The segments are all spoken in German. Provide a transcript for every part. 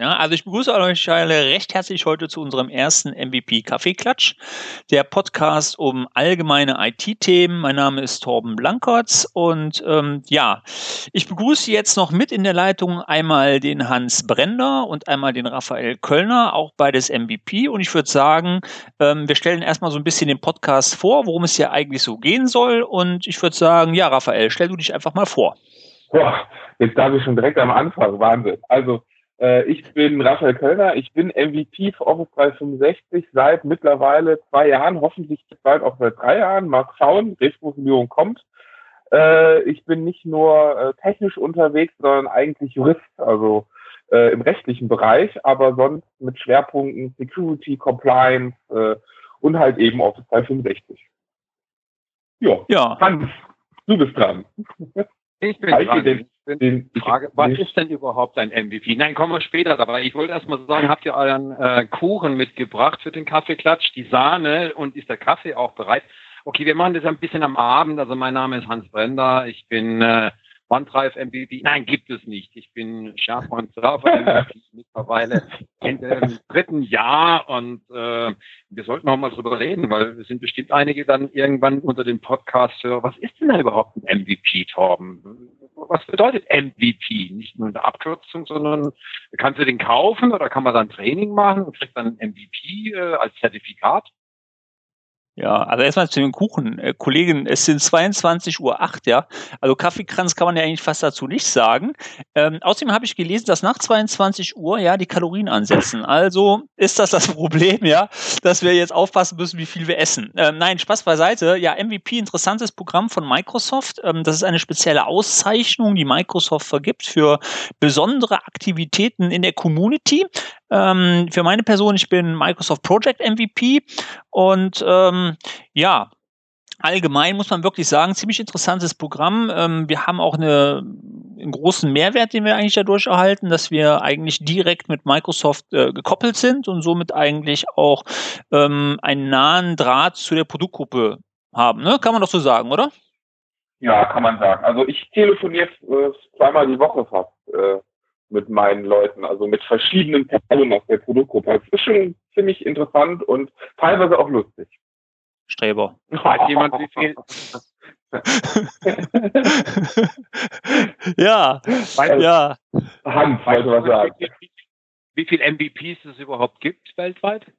Ja, also ich begrüße euch alle recht herzlich heute zu unserem ersten MVP Kaffeeklatsch, der Podcast um allgemeine IT-Themen. Mein Name ist Torben Blankertz und ähm, ja, ich begrüße jetzt noch mit in der Leitung einmal den Hans Brender und einmal den Raphael Kölner, auch beides MVP. Und ich würde sagen, ähm, wir stellen erstmal so ein bisschen den Podcast vor, worum es hier eigentlich so gehen soll. Und ich würde sagen, ja, Raphael, stell du dich einfach mal vor. Boah, jetzt darf ich schon direkt am Anfang, Wahnsinn. Also ich bin Raphael Kölner, ich bin MVP für Office 365 seit mittlerweile zwei Jahren, hoffentlich bald auch seit drei Jahren. Mal schauen, Rechtsprofilierung kommt. Äh, ich bin nicht nur äh, technisch unterwegs, sondern eigentlich Jurist, also äh, im rechtlichen Bereich, aber sonst mit Schwerpunkten Security, Compliance äh, und halt eben Office 365. Jo. Ja. Hans, du bist dran. Ich bin dran. Den, den, die Frage, was ist denn überhaupt ein MVP? Nein, kommen wir später dabei. Ich wollte erst mal sagen, habt ihr euren äh, Kuchen mitgebracht für den Kaffeeklatsch, die Sahne und ist der Kaffee auch bereit? Okay, wir machen das ein bisschen am Abend. Also mein Name ist Hans Brender. Ich bin äh, OneDrive MVP. Nein, gibt es nicht. Ich bin SharePoint Server MVP mittlerweile in dem dritten Jahr und äh, wir sollten noch mal drüber reden, weil es sind bestimmt einige dann irgendwann unter dem Podcast hören. Was ist denn da überhaupt ein MVP, Torben? Was bedeutet MVP? Nicht nur eine Abkürzung, sondern kannst du den kaufen oder kann man dann Training machen und kriegt dann MVP äh, als Zertifikat? Ja, also erstmal zu den Kuchen. Äh, Kollegin, es sind 22 Uhr 8, ja. Also Kaffeekranz kann man ja eigentlich fast dazu nicht sagen. Ähm, außerdem habe ich gelesen, dass nach 22 Uhr ja die Kalorien ansetzen. Also ist das das Problem, ja, dass wir jetzt aufpassen müssen, wie viel wir essen. Ähm, nein, Spaß beiseite. Ja, MVP, interessantes Programm von Microsoft. Ähm, das ist eine spezielle Auszeichnung, die Microsoft vergibt für besondere Aktivitäten in der Community. Ähm, für meine Person, ich bin Microsoft Project MVP und ähm, ja, allgemein muss man wirklich sagen, ziemlich interessantes Programm. Ähm, wir haben auch eine, einen großen Mehrwert, den wir eigentlich dadurch erhalten, dass wir eigentlich direkt mit Microsoft äh, gekoppelt sind und somit eigentlich auch ähm, einen nahen Draht zu der Produktgruppe haben. Ne? Kann man doch so sagen, oder? Ja, kann man sagen. Also ich telefoniere äh, zweimal die Woche fast. Äh, mit meinen Leuten, also mit verschiedenen Personen aus der Produktgruppe. Das ist schon ziemlich interessant und teilweise auch lustig. Streber. Weiß jemand, wie viel? ja, weiß, ja. Hans wollte was sagen. Wie viele MVPs es überhaupt gibt weltweit?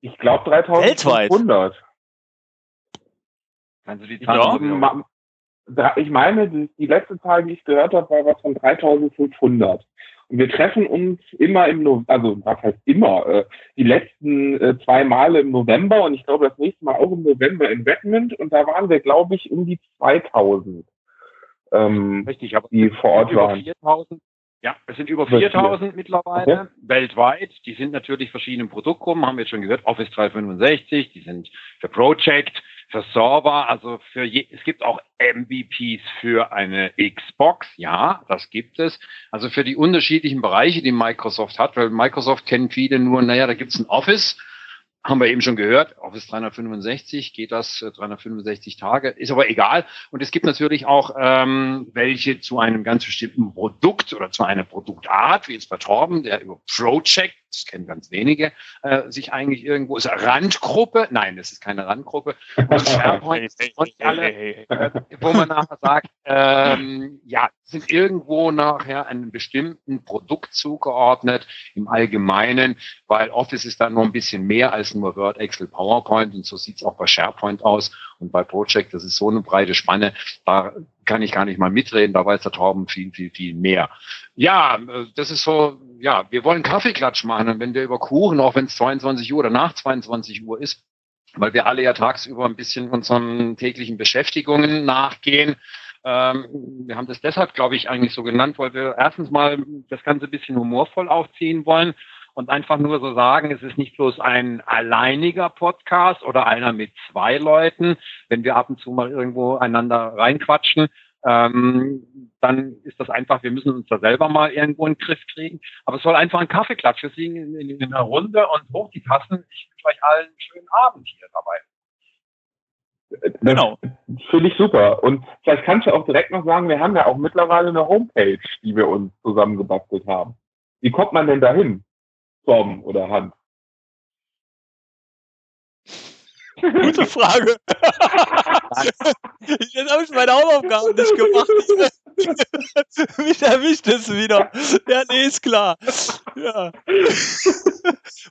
Ich glaube 3500. Kannst du die Zahl ja ich meine, die letzte Zahl, die ich gehört habe, war was von 3500. Und wir treffen uns immer im November, also was heißt immer, äh, die letzten äh, zwei Male im November und ich glaube das nächste Mal auch im November in Redmond und da waren wir, glaube ich, um die 2000. Ähm, Richtig, aber die vor Ort waren. 4000, ja, es sind über 4000 mittlerweile okay. weltweit. Die sind natürlich verschiedenen Produktgruppen, haben wir jetzt schon gehört, Office 365, die sind für Project, für Server, also für je, es gibt auch MVPs für eine Xbox, ja, das gibt es. Also für die unterschiedlichen Bereiche, die Microsoft hat, weil Microsoft kennen viele nur, naja, da gibt's ein Office haben wir eben schon gehört, Office 365 geht das 365 äh, Tage, ist aber egal. Und es gibt natürlich auch ähm, welche zu einem ganz bestimmten Produkt oder zu einer Produktart, wie jetzt bei Torben, der über Project, das kennen ganz wenige, äh, sich eigentlich irgendwo, ist eine Randgruppe, nein, das ist keine Randgruppe, und SharePoint und alle, äh, wo man nachher sagt, ähm, ja, sind irgendwo nachher einem bestimmten Produkt zugeordnet, im Allgemeinen, weil Office ist dann nur ein bisschen mehr als nur Word, Excel, PowerPoint und so sieht's auch bei SharePoint aus und bei Project, das ist so eine breite Spanne, da kann ich gar nicht mal mitreden, da weiß der Torben viel, viel, viel mehr. Ja, das ist so, ja, wir wollen Kaffeeklatsch machen und wenn wir über Kuchen, auch wenn es 22 Uhr oder nach 22 Uhr ist, weil wir alle ja tagsüber ein bisschen unseren täglichen Beschäftigungen nachgehen, ähm, wir haben das deshalb, glaube ich, eigentlich so genannt, weil wir erstens mal das Ganze ein bisschen humorvoll aufziehen wollen und einfach nur so sagen, es ist nicht bloß ein alleiniger Podcast oder einer mit zwei Leuten. Wenn wir ab und zu mal irgendwo einander reinquatschen, ähm, dann ist das einfach, wir müssen uns da selber mal irgendwo in den Griff kriegen. Aber es soll einfach ein Kaffeeklatsch. Wir singen in, in, in einer Runde und hoch die Tassen. Ich wünsche euch allen einen schönen Abend hier dabei. Genau. Finde ich super. Und vielleicht kannst du auch direkt noch sagen, wir haben ja auch mittlerweile eine Homepage, die wir uns zusammengebastelt haben. Wie kommt man denn dahin? Tom oder Hans? Gute Frage. Jetzt habe ich meine Hausaufgaben nicht gemacht. Mich erwischt es wieder. Ja, nee, ist klar. Ja.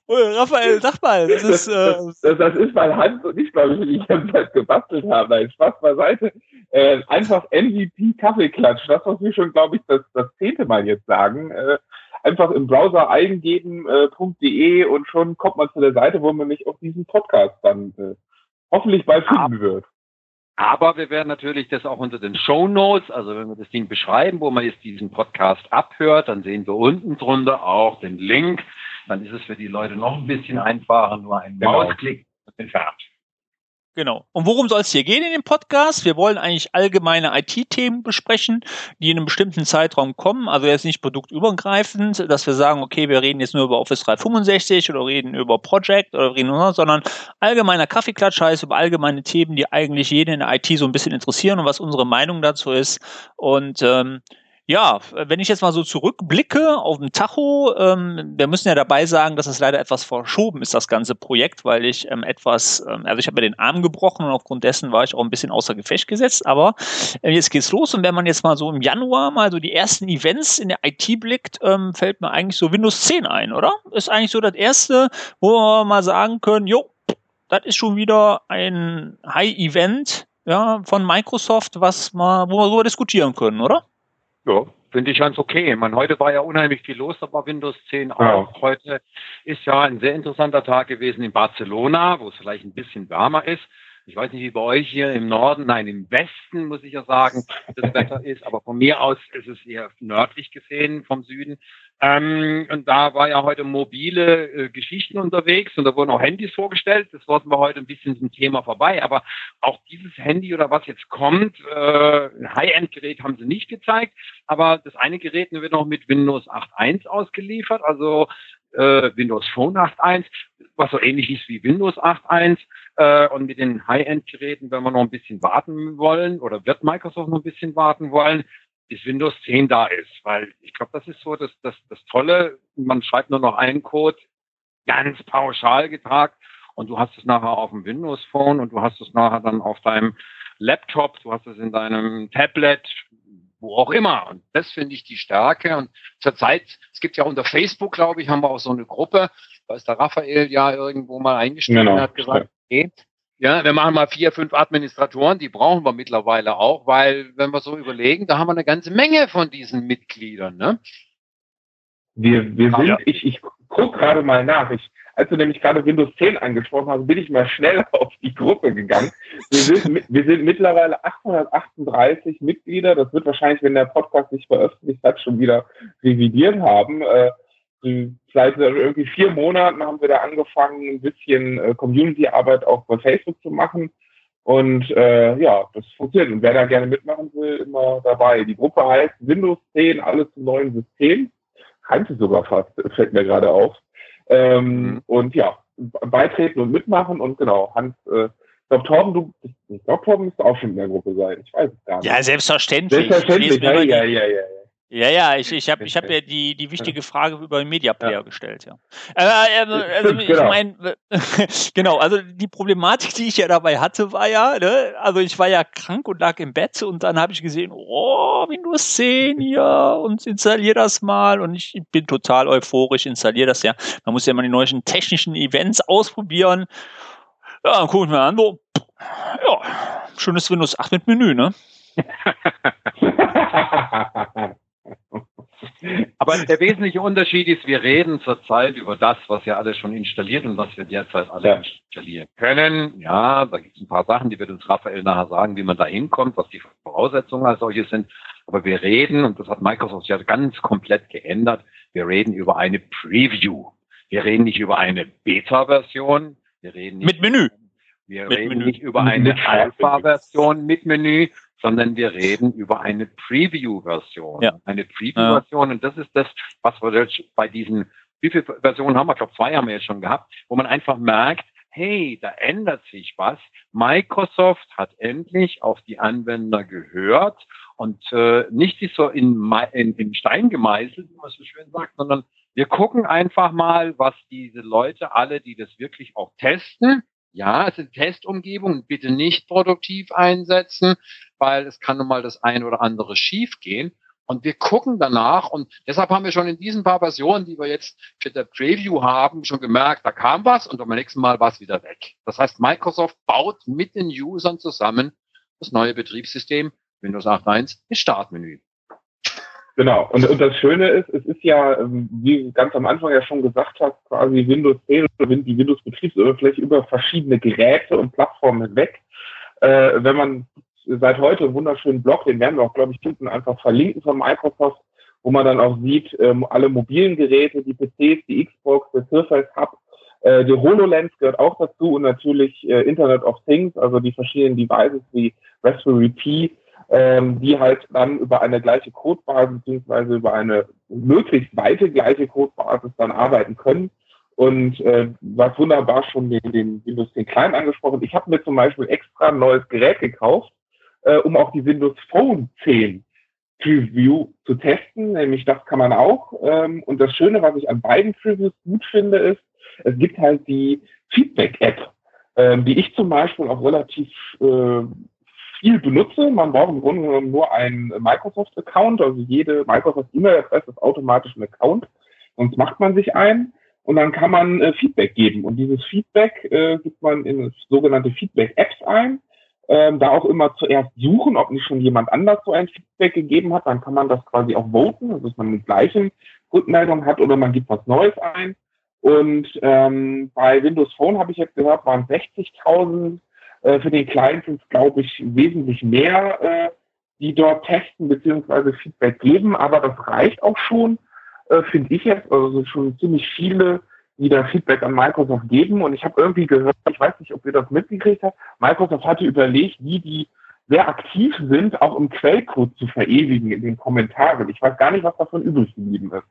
Oh, Raphael, sag mal. Das ist, äh das, das, das ist weil Hans und ich, glaube ich, die ganze Zeit gebastelt haben. Nein, Spaß beiseite. Äh, einfach MVP Kaffeeklatsch. Das, was wir schon, glaube ich, das, das zehnte Mal jetzt sagen. Äh, einfach im Browser eingeben äh, und schon kommt man zu der Seite, wo man mich auf diesen Podcast dann äh, hoffentlich bald finden wird. Aber wir werden natürlich das auch unter den Show Notes, also wenn wir das Ding beschreiben, wo man jetzt diesen Podcast abhört, dann sehen wir unten drunter auch den Link. Dann ist es für die Leute noch ein bisschen einfacher, nur ein genau. Mausklick entfernt. Genau. Und worum soll es hier gehen in dem Podcast? Wir wollen eigentlich allgemeine IT-Themen besprechen, die in einem bestimmten Zeitraum kommen. Also jetzt nicht produktübergreifend, dass wir sagen, okay, wir reden jetzt nur über Office 365 oder reden über Project oder reden nur, sondern allgemeiner Kaffeeklatsch heißt über allgemeine Themen, die eigentlich jeden in der IT so ein bisschen interessieren und was unsere Meinung dazu ist. Und ähm, ja, wenn ich jetzt mal so zurückblicke auf den Tacho, ähm, wir müssen ja dabei sagen, dass es leider etwas verschoben ist, das ganze Projekt, weil ich ähm, etwas, ähm, also ich habe mir den Arm gebrochen und aufgrund dessen war ich auch ein bisschen außer Gefecht gesetzt, aber äh, jetzt geht's los und wenn man jetzt mal so im Januar mal so die ersten Events in der IT blickt, ähm, fällt mir eigentlich so Windows 10 ein, oder? Ist eigentlich so das erste, wo wir mal sagen können, jo, das ist schon wieder ein High-Event ja, von Microsoft, was mal, wo wir darüber diskutieren können, oder? Ja, finde ich ganz okay. Man, heute war ja unheimlich viel los, aber Windows 10 auch. Ja. Heute ist ja ein sehr interessanter Tag gewesen in Barcelona, wo es vielleicht ein bisschen wärmer ist. Ich weiß nicht, wie bei euch hier im Norden, nein, im Westen muss ich ja sagen, das Wetter ist, aber von mir aus ist es eher nördlich gesehen vom Süden. Ähm, und da war ja heute mobile äh, Geschichten unterwegs und da wurden auch Handys vorgestellt. Das wollten wir heute ein bisschen zum Thema vorbei. Aber auch dieses Handy oder was jetzt kommt, äh, ein High-End-Gerät haben sie nicht gezeigt. Aber das eine Gerät wird noch mit Windows 8.1 ausgeliefert, also äh, Windows Phone 8.1, was so ähnlich ist wie Windows 8.1. Äh, und mit den High-End-Geräten, wenn wir noch ein bisschen warten wollen oder wird Microsoft noch ein bisschen warten wollen, bis Windows 10 da ist. Weil ich glaube, das ist so das, das, das Tolle. Man schreibt nur noch einen Code, ganz pauschal getagt und du hast es nachher auf dem Windows Phone und du hast es nachher dann auf deinem Laptop, du hast es in deinem Tablet, wo auch immer. Und das finde ich die Stärke. Und zurzeit, es gibt ja unter Facebook, glaube ich, haben wir auch so eine Gruppe, da ist der Raphael ja irgendwo mal eingestiegen genau. und hat gesagt, okay, ja, wir machen mal vier, fünf Administratoren, die brauchen wir mittlerweile auch, weil, wenn wir so überlegen, da haben wir eine ganze Menge von diesen Mitgliedern, ne? Wir, wir sind, ja. ich, ich gucke gerade mal nach. Ich, als du nämlich gerade Windows 10 angesprochen hast, bin ich mal schnell auf die Gruppe gegangen. Wir sind, wir sind mittlerweile 838 Mitglieder. Das wird wahrscheinlich, wenn der Podcast sich veröffentlicht hat, schon wieder revidiert haben. Seit irgendwie vier Monaten haben wir da angefangen, ein bisschen äh, Community-Arbeit auch bei Facebook zu machen. Und äh, ja, das funktioniert. Und wer da gerne mitmachen will, immer dabei. Die Gruppe heißt Windows 10, alles zum neuen System. Kannte sogar fast, fällt mir gerade auf. Ähm, mhm. Und ja, beitreten und mitmachen. Und genau, Hans, äh, ich glaube, Torben, du, ich glaube, Torben müsste auch schon in der Gruppe sein. Ich weiß es gar nicht. Ja, selbstverständlich. Selbstverständlich, ja, ja, ja, ja. Ja, ja, ich, ich habe ich hab ja die, die wichtige Frage über den Media Player ja. gestellt, ja. Äh, also, also ich genau. meine, genau, also die Problematik, die ich ja dabei hatte, war ja, ne, also ich war ja krank und lag im Bett und dann habe ich gesehen, oh, Windows 10 ja und installiere das mal und ich bin total euphorisch, installiere das ja. Man muss ja mal die neuen technischen Events ausprobieren. Ja, dann gucke ich mir an, so, ja, schönes Windows 8 mit Menü, ne? Aber der wesentliche Unterschied ist, wir reden zurzeit über das, was ja alles schon installiert und was wir derzeit alle ja. installieren können. Ja, da gibt es ein paar Sachen, die wird uns Raphael nachher sagen, wie man da hinkommt, was die Voraussetzungen als solche sind. Aber wir reden, und das hat Microsoft ja ganz komplett geändert, wir reden über eine Preview. Wir reden nicht über eine Beta-Version. Wir reden nicht mit Menü. Wir mit reden Menü. nicht über eine Alpha-Version mit Menü, sondern wir reden über eine Preview-Version. Ja. Eine Preview-Version. Ja. Und das ist das, was wir bei diesen, wie viele Versionen haben wir? Ich glaube, zwei haben wir jetzt schon gehabt, wo man einfach merkt, hey, da ändert sich was. Microsoft hat endlich auf die Anwender gehört und äh, nicht ist so in, in, in Stein gemeißelt, wie man so schön sagt, sondern Wir gucken einfach mal, was diese Leute alle, die das wirklich auch testen, ja, es sind Testumgebungen, bitte nicht produktiv einsetzen, weil es kann nun mal das ein oder andere schief gehen. Und wir gucken danach und deshalb haben wir schon in diesen paar Versionen, die wir jetzt für der Preview haben, schon gemerkt, da kam was und beim nächsten Mal war es wieder weg. Das heißt, Microsoft baut mit den Usern zusammen das neue Betriebssystem Windows 8.1 im Startmenü. Genau. Und, und das Schöne ist, es ist ja, ähm, wie ganz am Anfang ja schon gesagt hast, quasi Windows 10 oder die Windows-Betriebsoberfläche über verschiedene Geräte und Plattformen hinweg. Äh, wenn man seit heute einen wunderschönen Blog, den werden wir auch, glaube ich, hinten einfach verlinken von Microsoft, wo man dann auch sieht, ähm, alle mobilen Geräte, die PCs, die Xbox, der Surface Hub, äh, die HoloLens gehört auch dazu und natürlich äh, Internet of Things, also die verschiedenen Devices wie Raspberry Pi, ähm, die halt dann über eine gleiche Codebasis beziehungsweise über eine möglichst weite gleiche Codebasis dann arbeiten können. Und äh, was wunderbar schon den, den Windows 10 Client angesprochen. Ich habe mir zum Beispiel extra ein neues Gerät gekauft, äh, um auch die Windows Phone 10 Preview zu testen, nämlich das kann man auch. Ähm, und das Schöne, was ich an beiden Previews gut finde, ist, es gibt halt die Feedback-App, ähm, die ich zum Beispiel auch relativ äh, viel benutze. Man braucht im Grunde genommen nur einen Microsoft-Account, also jede Microsoft-E-Mail-Adresse ist automatisch ein Account, sonst macht man sich ein und dann kann man äh, Feedback geben. Und dieses Feedback äh, gibt man in sogenannte Feedback-Apps ein ähm, da auch immer zuerst suchen, ob nicht schon jemand anders so ein Feedback gegeben hat. Dann kann man das quasi auch voten, also dass man die gleichen Rückmeldungen hat oder man gibt was Neues ein. Und ähm, bei Windows Phone habe ich jetzt gehört, waren 60.000. Äh, für den Client sind es, glaube ich, wesentlich mehr, äh, die dort testen bzw. Feedback geben. Aber das reicht auch schon, äh, finde ich jetzt. Also sind schon ziemlich viele die da Feedback an Microsoft geben. Und ich habe irgendwie gehört, ich weiß nicht, ob ihr das mitgekriegt habt, Microsoft hatte überlegt, wie die sehr aktiv sind, auch im Quellcode zu verewigen in den Kommentaren. Ich weiß gar nicht, was davon übrig geblieben ist.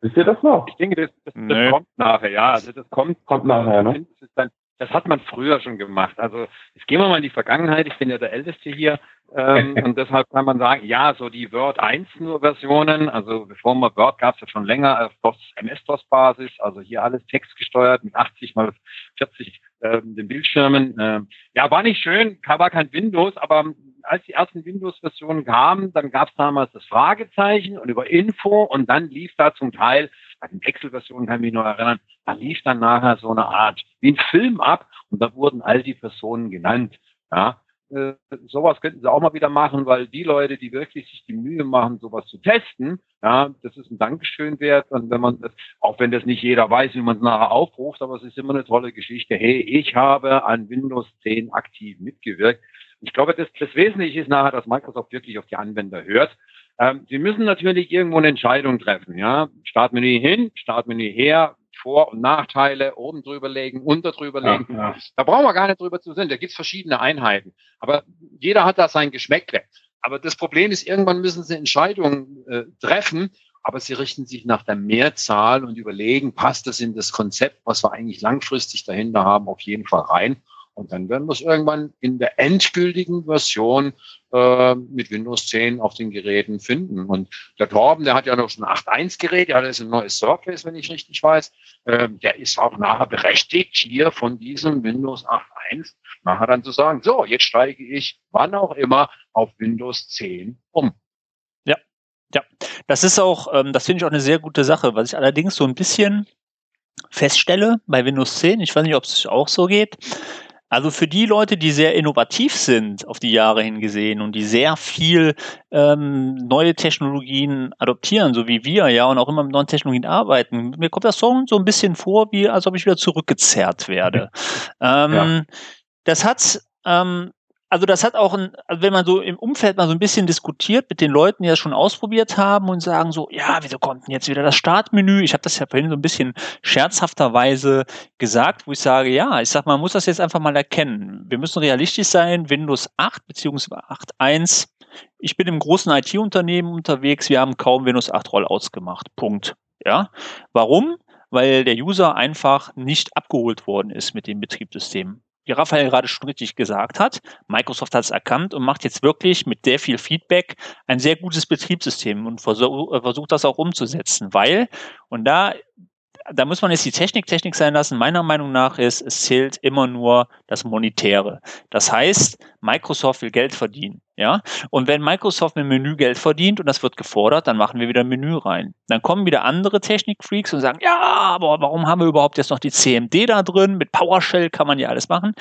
Wisst ihr das noch? Ich denke, das, das, das kommt nachher, ja. Also das kommt, kommt nachher, ne? Das, dann, das hat man früher schon gemacht. Also jetzt gehen wir mal in die Vergangenheit. Ich bin ja der Älteste hier. Ähm, und deshalb kann man sagen, ja, so die Word 1 nur Versionen, also bevor man Word gab es ja schon länger auf DOS, MS-DOS-Basis, also hier alles textgesteuert mit 80 mal 40 ähm, den Bildschirmen. Ähm, ja, war nicht schön, war kein Windows, aber als die ersten Windows-Versionen kamen, dann gab es damals das Fragezeichen und über Info und dann lief da zum Teil, bei den Excel-Versionen kann ich mich noch erinnern, da lief dann nachher so eine Art wie ein Film ab und da wurden all die Personen genannt. Ja, äh, sowas könnten sie auch mal wieder machen, weil die Leute, die wirklich sich die Mühe machen, sowas zu testen, ja, das ist ein Dankeschön wert. Und wenn man das, auch wenn das nicht jeder weiß, wie man es nachher aufruft, aber es ist immer eine tolle Geschichte. Hey, ich habe an Windows 10 aktiv mitgewirkt. Ich glaube, das, das Wesentliche ist nachher, dass Microsoft wirklich auf die Anwender hört. Ähm, sie müssen natürlich irgendwo eine Entscheidung treffen, ja. Startmenü hin, Startmenü her, vor- und Nachteile, oben drüber legen, unter drüber legen. Ja, ja. Da brauchen wir gar nicht drüber zu sind. Da gibt's verschiedene Einheiten. Aber jeder hat da sein Geschmäckle. Aber das Problem ist, irgendwann müssen sie Entscheidungen äh, treffen, aber sie richten sich nach der Mehrzahl und überlegen, passt das in das Konzept, was wir eigentlich langfristig dahinter haben, auf jeden Fall rein. Und dann werden wir es irgendwann in der endgültigen Version äh, mit Windows 10 auf den Geräten finden. Und der Torben, der hat ja noch schon ein 8.1-Gerät, der hat jetzt ein neues Surface, wenn ich richtig weiß. Äh, der ist auch nachher berechtigt, hier von diesem Windows 8.1 nachher dann zu sagen, so, jetzt steige ich wann auch immer auf Windows 10 um. Ja, ja. Das ist auch, ähm, das finde ich auch eine sehr gute Sache. Was ich allerdings so ein bisschen feststelle bei Windows 10, ich weiß nicht, ob es auch so geht, also für die Leute, die sehr innovativ sind auf die Jahre hingesehen und die sehr viel ähm, neue Technologien adoptieren, so wie wir ja und auch immer mit neuen Technologien arbeiten, mir kommt das so, so ein bisschen vor, wie als ob ich wieder zurückgezerrt werde. ähm, ja. Das hat ähm, also das hat auch ein, also wenn man so im Umfeld mal so ein bisschen diskutiert mit den Leuten, die das schon ausprobiert haben und sagen so, ja, wieso kommt denn jetzt wieder das Startmenü? Ich habe das ja vorhin so ein bisschen scherzhafterweise gesagt, wo ich sage, ja, ich sag, man muss das jetzt einfach mal erkennen. Wir müssen realistisch sein, Windows 8 beziehungsweise 8.1. Ich bin im großen IT-Unternehmen unterwegs, wir haben kaum Windows 8 Rollouts gemacht. Punkt. Ja. Warum? Weil der User einfach nicht abgeholt worden ist mit dem Betriebssystem. Wie Raphael gerade schon richtig gesagt hat, Microsoft hat es erkannt und macht jetzt wirklich mit sehr viel Feedback ein sehr gutes Betriebssystem und versuch, versucht das auch umzusetzen, weil, und da da muss man jetzt die Technik Technik sein lassen. Meiner Meinung nach ist, es zählt immer nur das Monetäre. Das heißt, Microsoft will Geld verdienen. Ja, und wenn Microsoft mit Menü Geld verdient und das wird gefordert, dann machen wir wieder Menü rein. Dann kommen wieder andere Technikfreaks und sagen, ja, aber warum haben wir überhaupt jetzt noch die CMD da drin? Mit PowerShell kann man ja alles machen.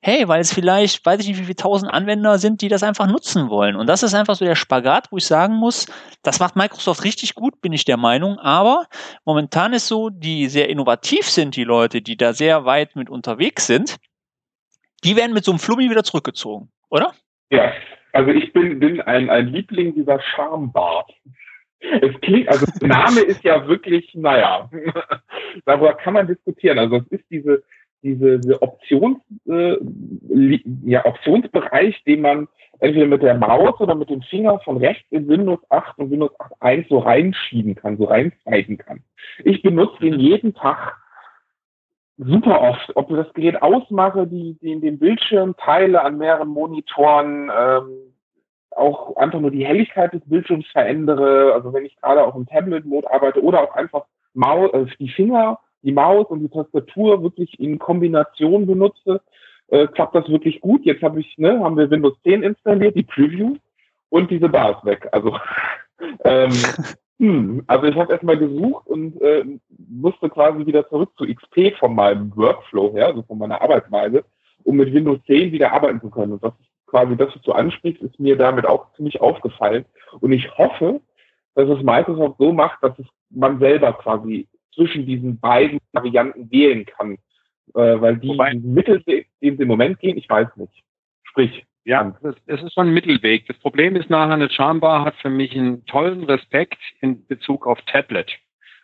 Hey, weil es vielleicht, weiß ich nicht, wie viele tausend Anwender sind, die das einfach nutzen wollen. Und das ist einfach so der Spagat, wo ich sagen muss, das macht Microsoft richtig gut, bin ich der Meinung. Aber momentan ist so, die sehr innovativ sind, die Leute, die da sehr weit mit unterwegs sind, die werden mit so einem Flummi wieder zurückgezogen, oder? Ja, also ich bin, bin ein, ein Liebling dieser Schambart. Es klingt, also der Name ist ja wirklich, naja, darüber kann man diskutieren. Also es ist diese, diese, diese Options, äh, ja, Optionsbereich, den man entweder mit der Maus oder mit dem Finger von rechts in Windows 8 und Windows 8.1 so reinschieben kann, so reinzeigen kann. Ich benutze den jeden Tag super oft, ob ich das Gerät ausmache, die, die den Bildschirm teile an mehreren Monitoren, ähm, auch einfach nur die Helligkeit des Bildschirms verändere, also wenn ich gerade auch im Tablet-Mode arbeite oder auch einfach Maus, äh, die Finger, die Maus und die Tastatur wirklich in Kombination benutze, äh, klappt das wirklich gut. Jetzt habe ich, ne, haben wir Windows 10 installiert, die Preview und diese Bar ist weg. Also ähm, hm, also ich habe erstmal gesucht und äh, musste quasi wieder zurück zu XP von meinem Workflow her, also von meiner Arbeitsweise, um mit Windows 10 wieder arbeiten zu können. Und ist quasi das, was du ansprichst, ist mir damit auch ziemlich aufgefallen. Und ich hoffe, dass es Microsoft so macht, dass es man selber quasi zwischen diesen beiden Varianten wählen kann. Äh, weil die Wobei, Mittelweg, den sie im Moment gehen, ich weiß nicht. Sprich, ja, es ist so ein Mittelweg. Das Problem ist nachher, eine Charmbar hat für mich einen tollen Respekt in Bezug auf Tablet.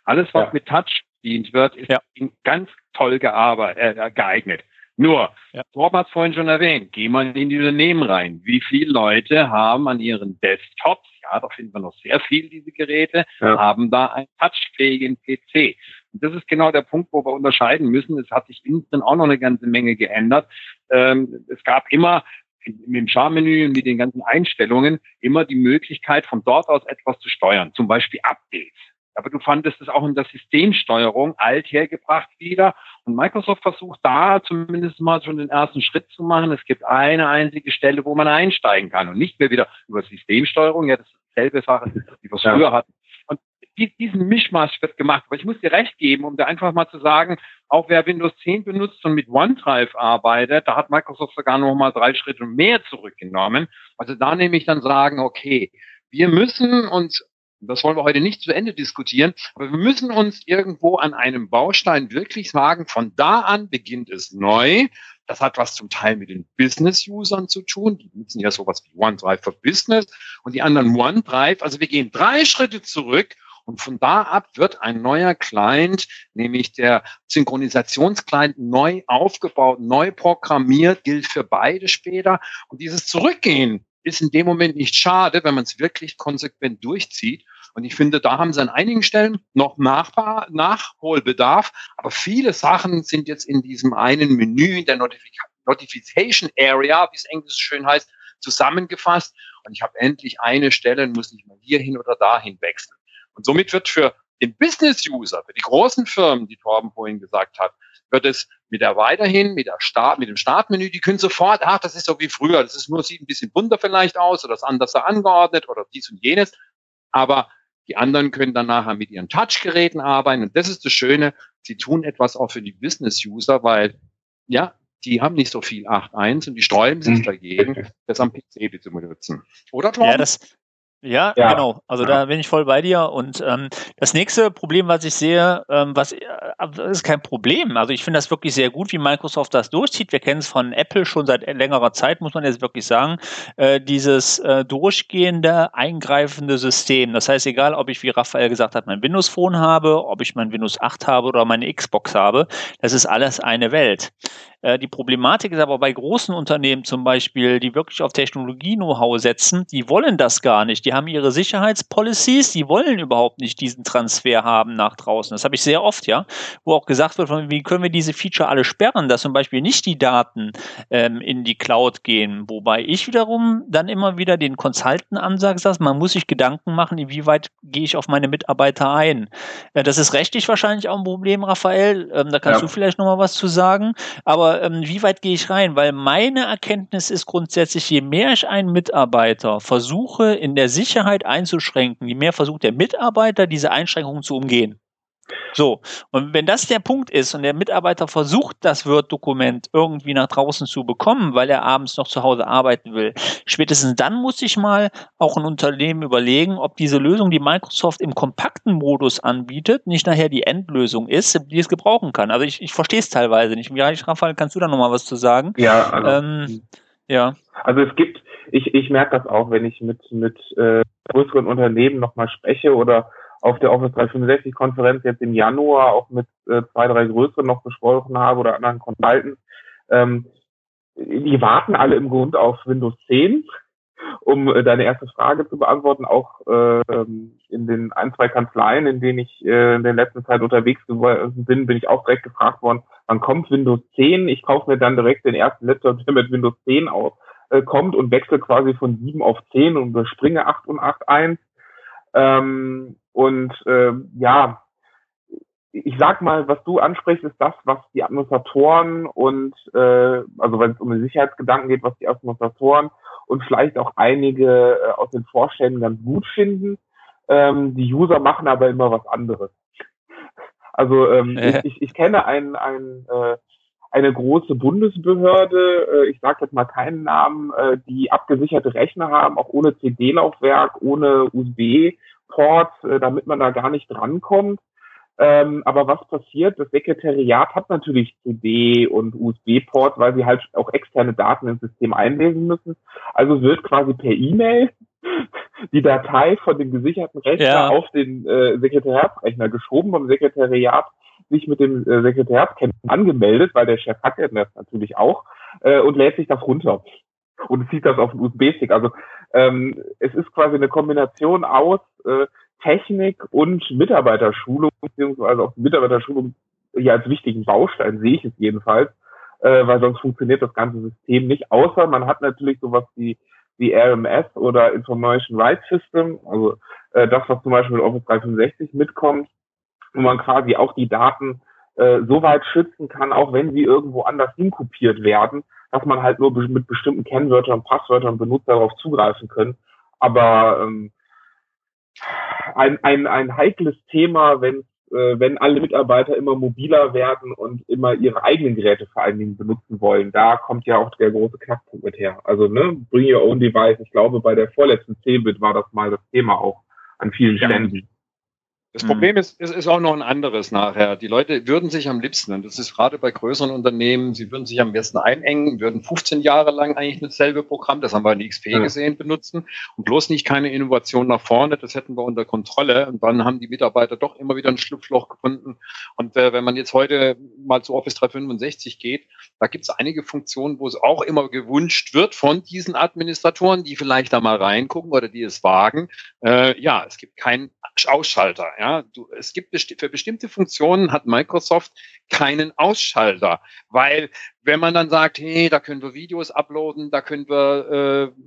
Alles, was ja. mit Touch bedient wird, ist ja. ganz toll äh, geeignet. Nur, ja. Torben hat es vorhin schon erwähnt, geh mal in die Unternehmen rein. Wie viele Leute haben an ihren Desktops, ja, da finden wir noch sehr viel diese Geräte, ja. haben da einen touchfähigen PC. Und das ist genau der Punkt, wo wir unterscheiden müssen. Es hat sich innen auch noch eine ganze Menge geändert. Ähm, es gab immer mit dem Char-Menü und mit den ganzen Einstellungen immer die Möglichkeit, von dort aus etwas zu steuern, zum Beispiel Updates. Aber du fandest es auch in der Systemsteuerung alt hergebracht wieder. Und Microsoft versucht da zumindest mal schon den ersten Schritt zu machen. Es gibt eine einzige Stelle, wo man einsteigen kann und nicht mehr wieder über Systemsteuerung. Ja, das ist dieselbe Sache, die wir früher hatten diesen Mischmasch wird gemacht. Aber ich muss dir recht geben, um da einfach mal zu sagen, auch wer Windows 10 benutzt und mit OneDrive arbeitet, da hat Microsoft sogar noch mal drei Schritte mehr zurückgenommen. Also da nehme ich dann sagen, okay, wir müssen uns das wollen wir heute nicht zu Ende diskutieren, aber wir müssen uns irgendwo an einem Baustein wirklich sagen, von da an beginnt es neu. Das hat was zum Teil mit den Business-Usern zu tun. Die nutzen ja sowas wie OneDrive für Business und die anderen OneDrive. Also wir gehen drei Schritte zurück und von da ab wird ein neuer Client, nämlich der Synchronisationsclient, neu aufgebaut, neu programmiert, gilt für beide später. Und dieses Zurückgehen ist in dem Moment nicht schade, wenn man es wirklich konsequent durchzieht. Und ich finde, da haben sie an einigen Stellen noch Nachbar, Nachholbedarf. Aber viele Sachen sind jetzt in diesem einen Menü, in der Notification Area, wie es englisch schön heißt, zusammengefasst. Und ich habe endlich eine Stelle und muss nicht mal hierhin oder dahin wechseln. Und somit wird für den Business-User, für die großen Firmen, die Torben vorhin gesagt hat, wird es mit der weiterhin, mit der Start, mit dem Startmenü, die können sofort, ach, das ist so wie früher, das ist nur, sieht ein bisschen bunter vielleicht aus oder ist anders angeordnet oder dies und jenes. Aber die anderen können dann nachher mit ihren Touchgeräten arbeiten. Und das ist das Schöne. Sie tun etwas auch für die Business-User, weil, ja, die haben nicht so viel 8.1 und die sträuben sich mhm. dagegen, das am PC zu benutzen. Oder, Torben? Ja, das, ja, ja, genau. Also da bin ich voll bei dir. Und ähm, das nächste Problem, was ich sehe, ähm, was äh, ist kein Problem. Also ich finde das wirklich sehr gut, wie Microsoft das durchzieht. Wir kennen es von Apple schon seit längerer Zeit, muss man jetzt wirklich sagen. Äh, dieses äh, durchgehende, eingreifende System. Das heißt, egal, ob ich, wie Raphael gesagt hat, mein Windows Phone habe, ob ich mein Windows 8 habe oder meine Xbox habe, das ist alles eine Welt. Äh, die Problematik ist aber bei großen Unternehmen zum Beispiel, die wirklich auf Technologie-Know-how setzen, die wollen das gar nicht. Die haben ihre Sicherheitspolicies, die wollen überhaupt nicht diesen Transfer haben nach draußen. Das habe ich sehr oft, ja, wo auch gesagt wird, wie können wir diese Feature alle sperren, dass zum Beispiel nicht die Daten ähm, in die Cloud gehen. Wobei ich wiederum dann immer wieder den Consulten ansage, man muss sich Gedanken machen, inwieweit gehe ich auf meine Mitarbeiter ein. Äh, das ist rechtlich wahrscheinlich auch ein Problem, Raphael. Ähm, da kannst ja. du vielleicht nochmal was zu sagen. Aber ähm, wie weit gehe ich rein? Weil meine Erkenntnis ist grundsätzlich, je mehr ich einen Mitarbeiter versuche, in der Sicherheit einzuschränken, je mehr versucht der Mitarbeiter, diese Einschränkungen zu umgehen. So, und wenn das der Punkt ist und der Mitarbeiter versucht, das Word-Dokument irgendwie nach draußen zu bekommen, weil er abends noch zu Hause arbeiten will, spätestens dann muss sich mal auch ein Unternehmen überlegen, ob diese Lösung, die Microsoft im kompakten Modus anbietet, nicht nachher die Endlösung ist, die es gebrauchen kann. Also ich, ich verstehe es teilweise nicht. Ja, Raphael, kannst du da nochmal was zu sagen? Ja, also, ähm, ja. Also es gibt, ich, ich merke das auch, wenn ich mit, mit äh, größeren Unternehmen nochmal spreche oder auf der Office 365 Konferenz jetzt im Januar auch mit äh, zwei, drei größeren noch besprochen habe oder anderen Consultants. Ähm, die warten alle im Grund auf Windows 10, um äh, deine erste Frage zu beantworten. Auch äh, in den ein, zwei Kanzleien, in denen ich äh, in der letzten Zeit unterwegs bin, bin ich auch direkt gefragt worden, wann kommt Windows 10? Ich kaufe mir dann direkt den ersten Laptop, der mit Windows 10 auf, äh, kommt und wechsle quasi von 7 auf 10 und überspringe 8 und 8 1. Ähm, und äh, ja, ich sag mal, was du ansprichst, ist das, was die Administratoren und äh, also wenn es um die Sicherheitsgedanken geht, was die Administratoren und vielleicht auch einige äh, aus den Vorständen ganz gut finden. Ähm, die User machen aber immer was anderes. Also ähm, äh. ich, ich kenne ein, ein, äh, eine große Bundesbehörde, äh, ich sage jetzt mal keinen Namen, äh, die abgesicherte Rechner haben, auch ohne CD-Laufwerk, ohne USB Port, äh, damit man da gar nicht drankommt. Ähm, aber was passiert? Das Sekretariat hat natürlich CD und USB-Ports, weil sie halt auch externe Daten ins System einlesen müssen. Also wird quasi per E-Mail die Datei von dem gesicherten Rechner ja. auf den äh, Sekretariatsrechner geschoben, beim Sekretariat sich mit dem äh, Sekretariatskenntnis angemeldet, weil der Chef hat ja das natürlich auch, äh, und lädt sich das runter und zieht das auf den USB-Stick. Also ähm, es ist quasi eine Kombination aus äh, Technik und Mitarbeiterschulung, beziehungsweise auch Mitarbeiterschulung hier als wichtigen Baustein sehe ich es jedenfalls, äh, weil sonst funktioniert das ganze System nicht, außer man hat natürlich sowas wie, wie RMS oder Information Rights System, also äh, das, was zum Beispiel mit Office 365 mitkommt, wo man quasi auch die Daten äh, so weit schützen kann, auch wenn sie irgendwo anders hinkopiert werden, dass man halt nur mit bestimmten Kennwörtern, Passwörtern Benutzer darauf zugreifen können. Aber ähm, ein, ein, ein heikles Thema, wenn äh, wenn alle Mitarbeiter immer mobiler werden und immer ihre eigenen Geräte vor allen Dingen benutzen wollen. Da kommt ja auch der große Knackpunkt mit her. Also ne, bring your own device. Ich glaube, bei der vorletzten Cebit war das mal das Thema auch an vielen ja. Ständen. Das Problem mhm. ist, ist, ist auch noch ein anderes nachher. Die Leute würden sich am liebsten, und das ist gerade bei größeren Unternehmen, sie würden sich am besten einengen, würden 15 Jahre lang eigentlich dasselbe Programm, das haben wir in XP ja. gesehen, benutzen und bloß nicht keine Innovation nach vorne, das hätten wir unter Kontrolle. Und dann haben die Mitarbeiter doch immer wieder ein Schlupfloch gefunden. Und äh, wenn man jetzt heute mal zu Office 365 geht, da gibt es einige Funktionen, wo es auch immer gewünscht wird von diesen Administratoren, die vielleicht da mal reingucken oder die es wagen. Äh, ja, es gibt keinen Ausschalter. Ja, du, es gibt besti für bestimmte Funktionen hat Microsoft keinen Ausschalter, weil wenn man dann sagt, hey, da können wir Videos uploaden, da können wir äh,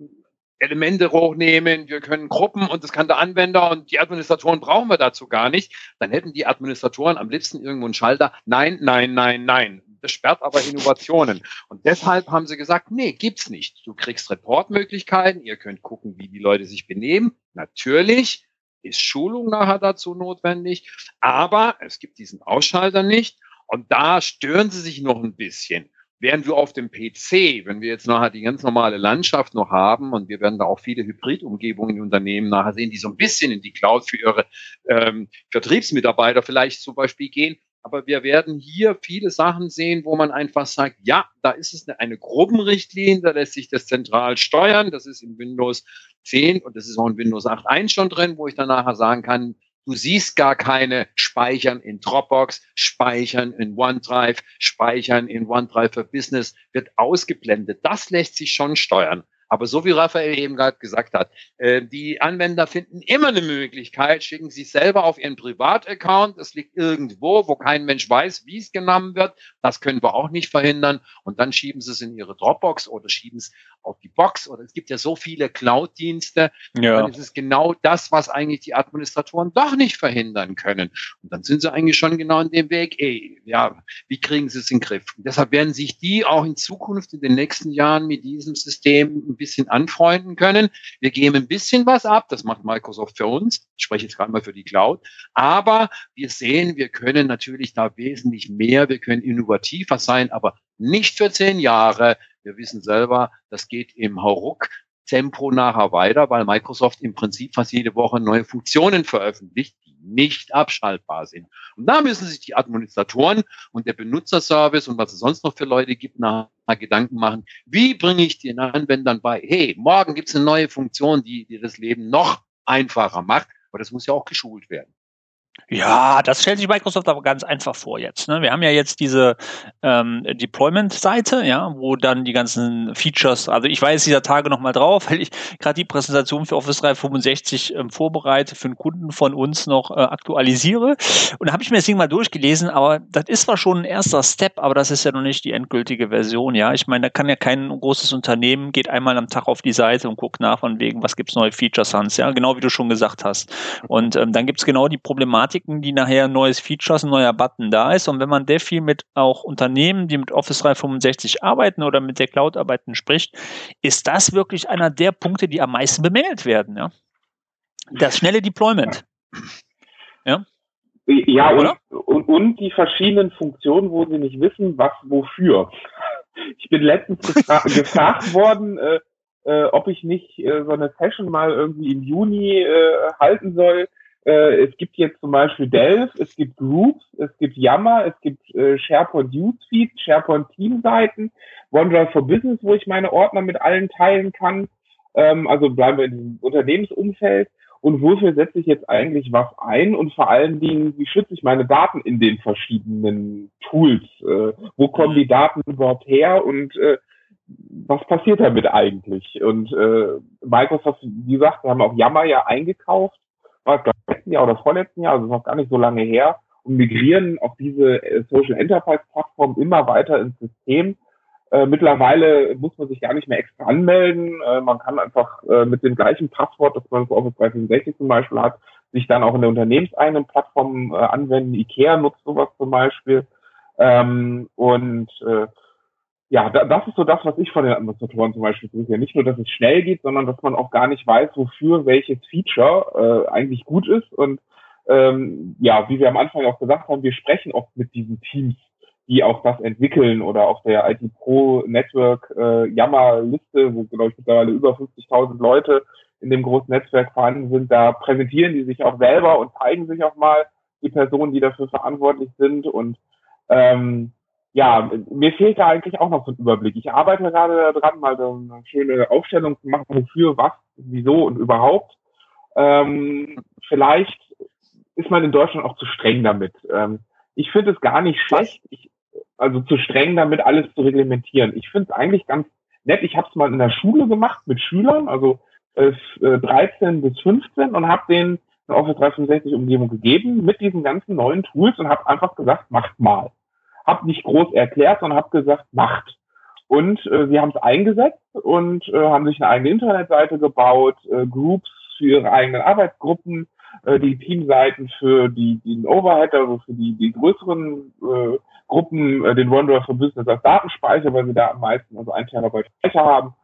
Elemente hochnehmen, wir können Gruppen und das kann der Anwender und die Administratoren brauchen wir dazu gar nicht, dann hätten die Administratoren am liebsten irgendwo einen Schalter. Nein, nein, nein, nein. Das sperrt aber Innovationen. Und deshalb haben sie gesagt, nee, gibt's nicht. Du kriegst Reportmöglichkeiten, ihr könnt gucken, wie die Leute sich benehmen. Natürlich, ist Schulung nachher dazu notwendig, aber es gibt diesen Ausschalter nicht und da stören sie sich noch ein bisschen. Während wir auf dem PC, wenn wir jetzt nachher die ganz normale Landschaft noch haben und wir werden da auch viele Hybridumgebungen in Unternehmen nachher sehen, die so ein bisschen in die Cloud für ihre ähm, Vertriebsmitarbeiter vielleicht zum Beispiel gehen, aber wir werden hier viele Sachen sehen, wo man einfach sagt, ja, da ist es eine, Gruppenrichtlinie, da lässt sich das zentral steuern. Das ist in Windows 10 und das ist auch in Windows 8.1 schon drin, wo ich dann nachher sagen kann, Du siehst gar keine Speichern in Dropbox, Speichern in OneDrive, Speichern in OneDrive für Business wird ausgeblendet. Das lässt sich schon steuern. Aber so wie Raphael eben gerade gesagt hat, äh, die Anwender finden immer eine Möglichkeit, schicken sich selber auf ihren Privataccount. Es liegt irgendwo, wo kein Mensch weiß, wie es genommen wird. Das können wir auch nicht verhindern. Und dann schieben sie es in ihre Dropbox oder schieben es auf die Box. Oder es gibt ja so viele Cloud-Dienste. Ja. Dann ist es genau das, was eigentlich die Administratoren doch nicht verhindern können. Und dann sind sie eigentlich schon genau in dem Weg. Ey, ja, wie kriegen sie es in den Griff? Und deshalb werden sich die auch in Zukunft in den nächsten Jahren mit diesem System bisschen anfreunden können. Wir geben ein bisschen was ab, das macht Microsoft für uns. Ich spreche jetzt gerade mal für die Cloud. Aber wir sehen, wir können natürlich da wesentlich mehr, wir können innovativer sein, aber nicht für zehn Jahre. Wir wissen selber, das geht im Hauruck Tempo nachher weiter, weil Microsoft im Prinzip fast jede Woche neue Funktionen veröffentlicht, die nicht abschaltbar sind. Und da müssen sich die Administratoren und der Benutzerservice und was es sonst noch für Leute gibt, nach, nach Gedanken machen, wie bringe ich den Anwendern bei, hey, morgen gibt es eine neue Funktion, die dir das Leben noch einfacher macht, aber das muss ja auch geschult werden. Ja, das stellt sich Microsoft aber ganz einfach vor jetzt. Ne? Wir haben ja jetzt diese ähm, Deployment-Seite, ja, wo dann die ganzen Features, also ich weiß dieser Tage nochmal drauf, weil ich gerade die Präsentation für Office 365 ähm, vorbereite, für einen Kunden von uns noch äh, aktualisiere. Und da habe ich mir das Ding mal durchgelesen, aber das ist zwar schon ein erster Step, aber das ist ja noch nicht die endgültige Version, ja. Ich meine, da kann ja kein großes Unternehmen, geht einmal am Tag auf die Seite und guckt nach, von wegen, was gibt's neue Features, Hans, ja, genau wie du schon gesagt hast. Und ähm, dann gibt's genau die Problematik, Thematiken, die nachher ein neues Features, ein neuer Button da ist. Und wenn man sehr viel mit auch Unternehmen, die mit Office 365 arbeiten oder mit der Cloud arbeiten spricht, ist das wirklich einer der Punkte, die am meisten bemängelt werden. Ja? Das schnelle Deployment. Ja. Ja, und, und, und, die verschiedenen Funktionen, wo sie nicht wissen, was wofür. Ich bin letztens gefra gefragt worden, äh, äh, ob ich nicht äh, so eine Session mal irgendwie im Juni äh, halten soll äh, es gibt jetzt zum Beispiel Delph, es gibt Groups, es gibt Yammer, es gibt äh, SharePoint Newsfeed, SharePoint Teamseiten, OneDrive for Business, wo ich meine Ordner mit allen teilen kann. Ähm, also bleiben wir in diesem Unternehmensumfeld. Und wofür setze ich jetzt eigentlich was ein? Und vor allen Dingen, wie schütze ich meine Daten in den verschiedenen Tools? Äh, wo kommen die Daten überhaupt her? Und äh, was passiert damit eigentlich? Und äh, Microsoft, wie gesagt, wir haben auch Yammer ja eingekauft war es letzten Jahr oder vorletzten Jahr, also noch gar nicht so lange her, und migrieren auf diese äh, Social Enterprise Plattform immer weiter ins System. Äh, mittlerweile muss man sich gar nicht mehr extra anmelden. Äh, man kann einfach äh, mit dem gleichen Passwort, das man für Office 365 zum Beispiel hat, sich dann auch in der unternehmenseigenen Plattform äh, anwenden. IKEA nutzt sowas zum Beispiel. Ähm, und äh, ja, da, das ist so das, was ich von den Administratoren zum Beispiel sehe. Nicht nur, dass es schnell geht, sondern dass man auch gar nicht weiß, wofür welches Feature äh, eigentlich gut ist. Und ähm, ja, wie wir am Anfang auch gesagt haben, wir sprechen oft mit diesen Teams, die auch das entwickeln oder auf der IT Pro Network äh, Yammer-Liste, wo glaube ich mittlerweile über 50.000 Leute in dem großen Netzwerk vorhanden sind, da präsentieren die sich auch selber und zeigen sich auch mal die Personen, die dafür verantwortlich sind und ähm, ja, mir fehlt da eigentlich auch noch so ein Überblick. Ich arbeite gerade daran, mal so eine schöne Aufstellung zu machen, wofür, was, wieso und überhaupt. Ähm, vielleicht ist man in Deutschland auch zu streng damit. Ähm, ich finde es gar nicht schlecht, ich, also zu streng damit alles zu reglementieren. Ich finde es eigentlich ganz nett. Ich habe es mal in der Schule gemacht mit Schülern, also äh, 13 bis 15 und habe denen eine Office 365 Umgebung gegeben mit diesen ganzen neuen Tools und habe einfach gesagt, macht mal habe nicht groß erklärt, sondern habe gesagt, macht. Und äh, sie haben es eingesetzt und äh, haben sich eine eigene Internetseite gebaut, äh, Groups für ihre eigenen Arbeitsgruppen, äh, die Teamseiten für die, den Overhead, also für die, die größeren äh, Gruppen, äh, den OneDrive for Business als Datenspeicher, weil sie da am meisten, also ein Terabyte Speicher haben,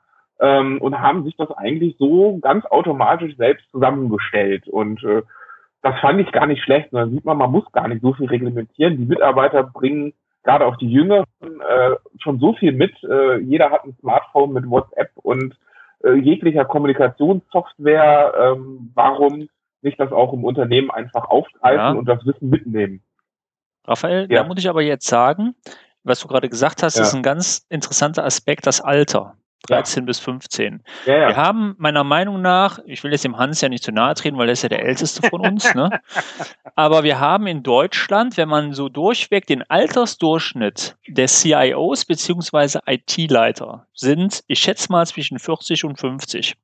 ähm, und haben sich das eigentlich so ganz automatisch selbst zusammengestellt. Und äh, das fand ich gar nicht schlecht. Und sieht man, man muss gar nicht so viel reglementieren. Die Mitarbeiter bringen gerade auch die Jüngeren äh, schon so viel mit. Äh, jeder hat ein Smartphone mit WhatsApp und äh, jeglicher Kommunikationssoftware. Ähm, warum nicht das auch im Unternehmen einfach aufgreifen ja. und das Wissen mitnehmen? Raphael, ja. da muss ich aber jetzt sagen, was du gerade gesagt hast, ja. ist ein ganz interessanter Aspekt, das Alter. 13 ja. bis 15. Ja, ja. Wir haben meiner Meinung nach, ich will jetzt dem Hans ja nicht zu nahe treten, weil er ist ja der älteste von uns, ne? aber wir haben in Deutschland, wenn man so durchweg den Altersdurchschnitt der CIOs beziehungsweise IT-Leiter sind, ich schätze mal zwischen 40 und 50.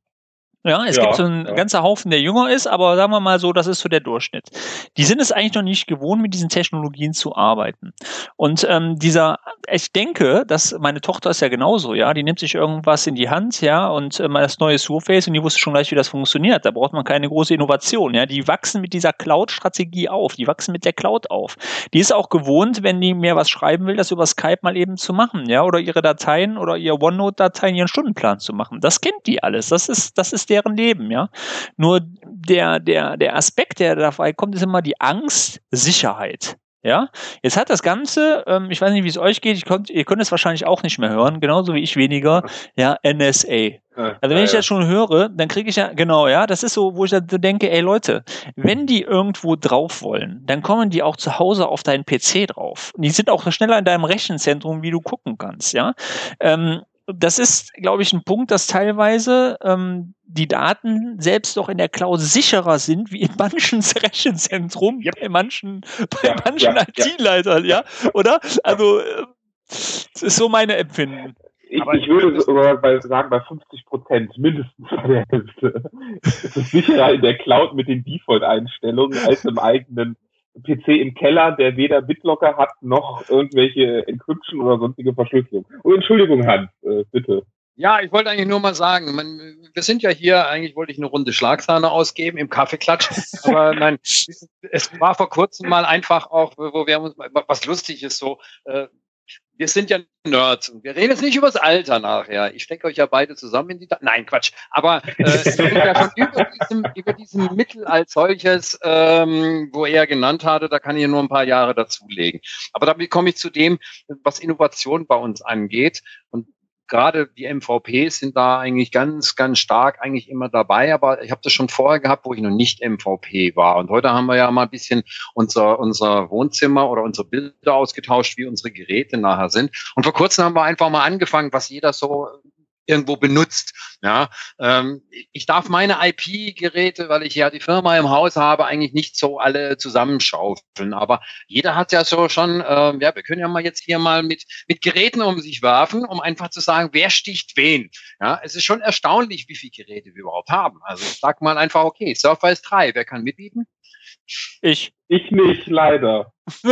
Ja, es ja, gibt so einen ja. ganzer Haufen, der jünger ist, aber sagen wir mal so, das ist so der Durchschnitt. Die sind es eigentlich noch nicht gewohnt, mit diesen Technologien zu arbeiten. Und ähm, dieser, ich denke, dass meine Tochter ist ja genauso, ja, die nimmt sich irgendwas in die Hand, ja, und äh, das neue Surface und die wusste schon gleich, wie das funktioniert. Da braucht man keine große Innovation, ja. Die wachsen mit dieser Cloud-Strategie auf, die wachsen mit der Cloud auf. Die ist auch gewohnt, wenn die mir was schreiben will, das über Skype mal eben zu machen, ja, oder ihre Dateien oder ihr OneNote-Dateien, ihren Stundenplan zu machen. Das kennt die alles. Das ist, das ist deren Leben, ja. Nur der, der, der Aspekt, der dabei kommt, ist immer die Angst, Sicherheit. Ja, jetzt hat das Ganze, ähm, ich weiß nicht, wie es euch geht, ich konnt, ihr könnt es wahrscheinlich auch nicht mehr hören, genauso wie ich weniger, ja, NSA. Also wenn ich das schon höre, dann kriege ich ja, genau, ja, das ist so, wo ich da denke, ey Leute, wenn die irgendwo drauf wollen, dann kommen die auch zu Hause auf deinen PC drauf. Und die sind auch schneller in deinem Rechenzentrum, wie du gucken kannst, ja. Ähm, das ist, glaube ich, ein Punkt, dass teilweise ähm, die Daten selbst doch in der Cloud sicherer sind wie in manchen Rechenzentrum, yep. bei manchen, bei ja, manchen ja, IT-Leitern, ja. ja. oder? Also äh, das ist so meine Empfinden. Ich, ich würde sogar bei, sagen, bei 50 Prozent mindestens bei der Hälfte ist es sicherer in der Cloud mit den Default-Einstellungen als im eigenen PC im Keller, der weder BitLocker hat noch irgendwelche Encryption oder sonstige Verschlüsselung. Oh, Entschuldigung, Hans, äh, bitte. Ja, ich wollte eigentlich nur mal sagen, man, wir sind ja hier, eigentlich wollte ich eine Runde Schlagsahne ausgeben im Kaffeeklatsch, aber nein, es war vor kurzem mal einfach auch, wo wir uns, was lustig ist so, äh, wir sind ja Nerds und wir reden jetzt nicht über das Alter nachher. Ich stecke euch ja beide zusammen in die. Da Nein, Quatsch. Aber äh, wir sind ja schon über diesem, über diesem Mittel als solches, ähm, wo er genannt hatte, da kann ich nur ein paar Jahre dazulegen. Aber damit komme ich zu dem, was Innovation bei uns angeht. Und gerade die MVPs sind da eigentlich ganz, ganz stark eigentlich immer dabei. Aber ich habe das schon vorher gehabt, wo ich noch nicht MVP war. Und heute haben wir ja mal ein bisschen unser, unser Wohnzimmer oder unsere Bilder ausgetauscht, wie unsere Geräte nachher sind. Und vor kurzem haben wir einfach mal angefangen, was jeder so irgendwo benutzt. Ja, ähm, ich darf meine IP-Geräte, weil ich ja die Firma im Haus habe, eigentlich nicht so alle zusammenschaufeln. Aber jeder hat ja so schon, äh, ja, wir können ja mal jetzt hier mal mit mit Geräten um sich werfen, um einfach zu sagen, wer sticht wen. Ja, es ist schon erstaunlich, wie viele Geräte wir überhaupt haben. Also ich sag mal einfach, okay, Surface 3, wer kann mitbieten? Ich. Ich nicht, leider.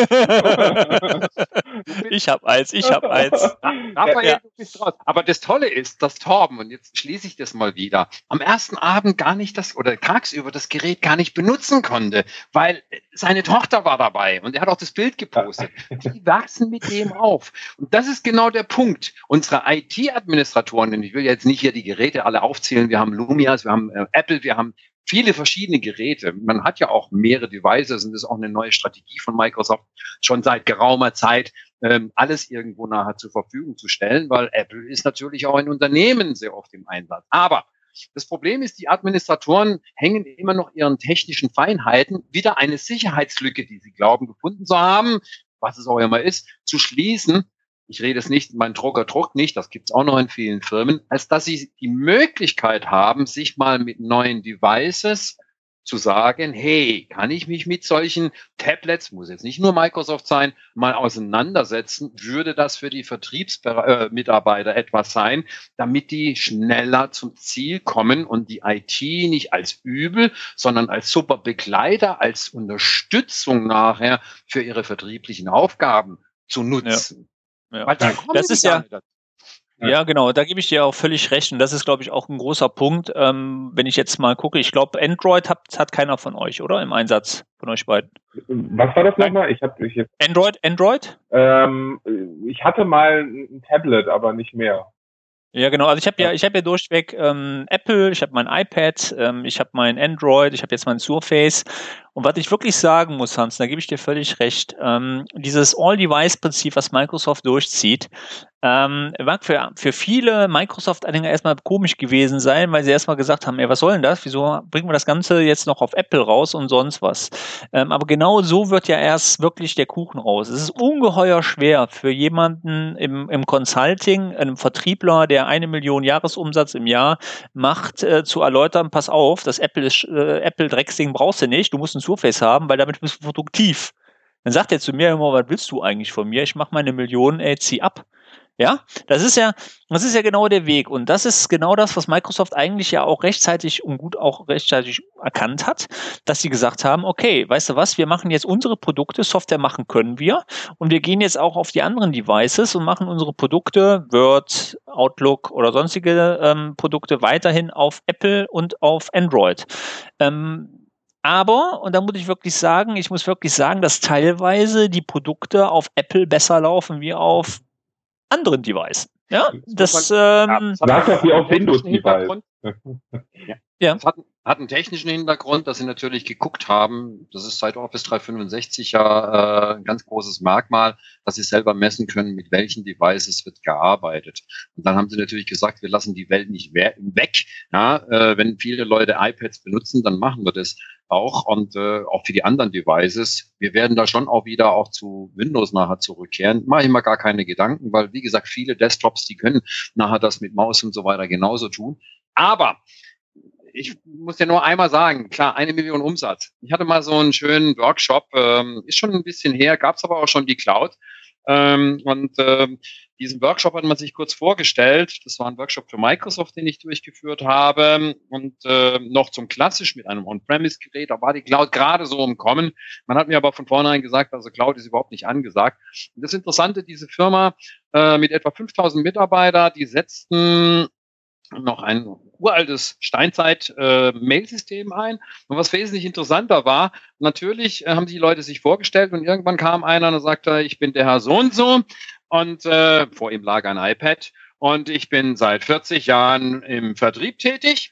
ich habe eins, ich habe eins. Raphael, ja. du bist raus. Aber das Tolle ist, dass Torben, und jetzt schließe ich das mal wieder, am ersten Abend gar nicht das, oder tagsüber das Gerät gar nicht benutzen konnte, weil seine Tochter war dabei und er hat auch das Bild gepostet. Die wachsen mit dem auf. Und das ist genau der Punkt. Unsere IT-Administratoren, und ich will jetzt nicht hier die Geräte alle aufzählen, wir haben Lumias, wir haben äh, Apple, wir haben viele verschiedene Geräte. Man hat ja auch mehrere Devices und das ist auch eine neue Strategie von Microsoft schon seit geraumer Zeit, ähm, alles irgendwo nachher zur Verfügung zu stellen, weil Apple ist natürlich auch ein Unternehmen sehr oft im Einsatz. Aber das Problem ist, die Administratoren hängen immer noch ihren technischen Feinheiten, wieder eine Sicherheitslücke, die sie glauben gefunden zu haben, was es auch immer ist, zu schließen ich rede es nicht, mein Drucker druckt nicht, das gibt es auch noch in vielen Firmen, als dass sie die Möglichkeit haben, sich mal mit neuen Devices zu sagen, hey, kann ich mich mit solchen Tablets, muss jetzt nicht nur Microsoft sein, mal auseinandersetzen, würde das für die Vertriebsmitarbeiter etwas sein, damit die schneller zum Ziel kommen und die IT nicht als Übel, sondern als super Begleiter, als Unterstützung nachher für ihre vertrieblichen Aufgaben zu nutzen. Ja. Weil dann das ist ja, ja, genau, da gebe ich dir auch völlig recht. Und das ist, glaube ich, auch ein großer Punkt. Ähm, wenn ich jetzt mal gucke, ich glaube, Android hat, hat keiner von euch, oder? Im Einsatz von euch beiden. Was war das nochmal? Ich habe ich jetzt. Android, Android? Ähm, ich hatte mal ein Tablet, aber nicht mehr. Ja, genau. Also ich habe ja, ich habe ja durchweg ähm, Apple, ich habe mein iPad, ähm, ich habe mein Android, ich habe jetzt mein Surface Und was ich wirklich sagen muss, Hans, da gebe ich dir völlig recht, ähm, dieses All-Device-Prinzip, was Microsoft durchzieht, ähm, mag für, für viele Microsoft-Anhänger erstmal komisch gewesen sein, weil sie erstmal gesagt haben, ey, was soll denn das? Wieso bringen wir das Ganze jetzt noch auf Apple raus und sonst was? Ähm, aber genau so wird ja erst wirklich der Kuchen raus. Es ist ungeheuer schwer für jemanden im, im Consulting, einem Vertriebler, der eine Million Jahresumsatz im Jahr macht, äh, zu erläutern, pass auf, das Apple ist, äh, Apple Drecksding brauchst du nicht, du musst ein Surface haben, weil damit bist du produktiv. Dann sagt er zu mir immer, was willst du eigentlich von mir? Ich mache meine Millionen, ey, zieh ab. Ja, das ist ja, das ist ja genau der Weg. Und das ist genau das, was Microsoft eigentlich ja auch rechtzeitig und gut auch rechtzeitig erkannt hat, dass sie gesagt haben, okay, weißt du was, wir machen jetzt unsere Produkte, Software machen können wir. Und wir gehen jetzt auch auf die anderen Devices und machen unsere Produkte, Word, Outlook oder sonstige ähm, Produkte weiterhin auf Apple und auf Android. Ähm, aber, und da muss ich wirklich sagen, ich muss wirklich sagen, dass teilweise die Produkte auf Apple besser laufen wie auf anderen Device. Ja, das, ähm, das hat wie auf Windows-Device. ja. ja. Das hat, hat einen technischen Hintergrund, dass sie natürlich geguckt haben, das ist seit Office 365 ja äh, ein ganz großes Merkmal, dass sie selber messen können, mit welchen Devices wird gearbeitet. Und dann haben sie natürlich gesagt, wir lassen die Welt nicht weg. Ja, äh, wenn viele Leute iPads benutzen, dann machen wir das auch und äh, auch für die anderen Devices. Wir werden da schon auch wieder auch zu Windows nachher zurückkehren. Mache ich mir gar keine Gedanken, weil wie gesagt, viele Desktops, die können nachher das mit Maus und so weiter genauso tun. Aber ich muss ja nur einmal sagen, klar, eine Million Umsatz. Ich hatte mal so einen schönen Workshop, ähm, ist schon ein bisschen her, gab es aber auch schon die Cloud. Ähm, und ähm, diesen Workshop hat man sich kurz vorgestellt. Das war ein Workshop für Microsoft, den ich durchgeführt habe. Und äh, noch zum Klassisch mit einem On-Premise-Gerät. Da war die Cloud gerade so im Kommen. Man hat mir aber von vornherein gesagt, also Cloud ist überhaupt nicht angesagt. Und das Interessante, diese Firma äh, mit etwa 5000 Mitarbeiter, die setzten noch ein uraltes Steinzeit-Mail-System äh, ein. Und was wesentlich interessanter war, natürlich äh, haben die Leute sich vorgestellt und irgendwann kam einer und sagte, ich bin der Herr so und so und äh, vor ihm lag ein iPad und ich bin seit 40 Jahren im Vertrieb tätig,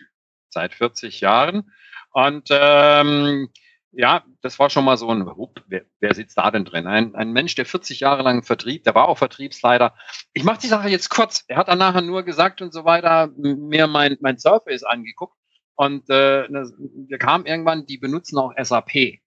seit 40 Jahren und ähm, ja, das war schon mal so ein, up, wer, wer sitzt da denn drin? Ein, ein Mensch, der 40 Jahre lang Vertrieb, der war auch Vertriebsleiter. Ich mache die Sache jetzt kurz. Er hat dann nachher nur gesagt und so weiter, mir mein, mein Surface angeguckt und äh, wir kamen irgendwann, die benutzen auch SAP.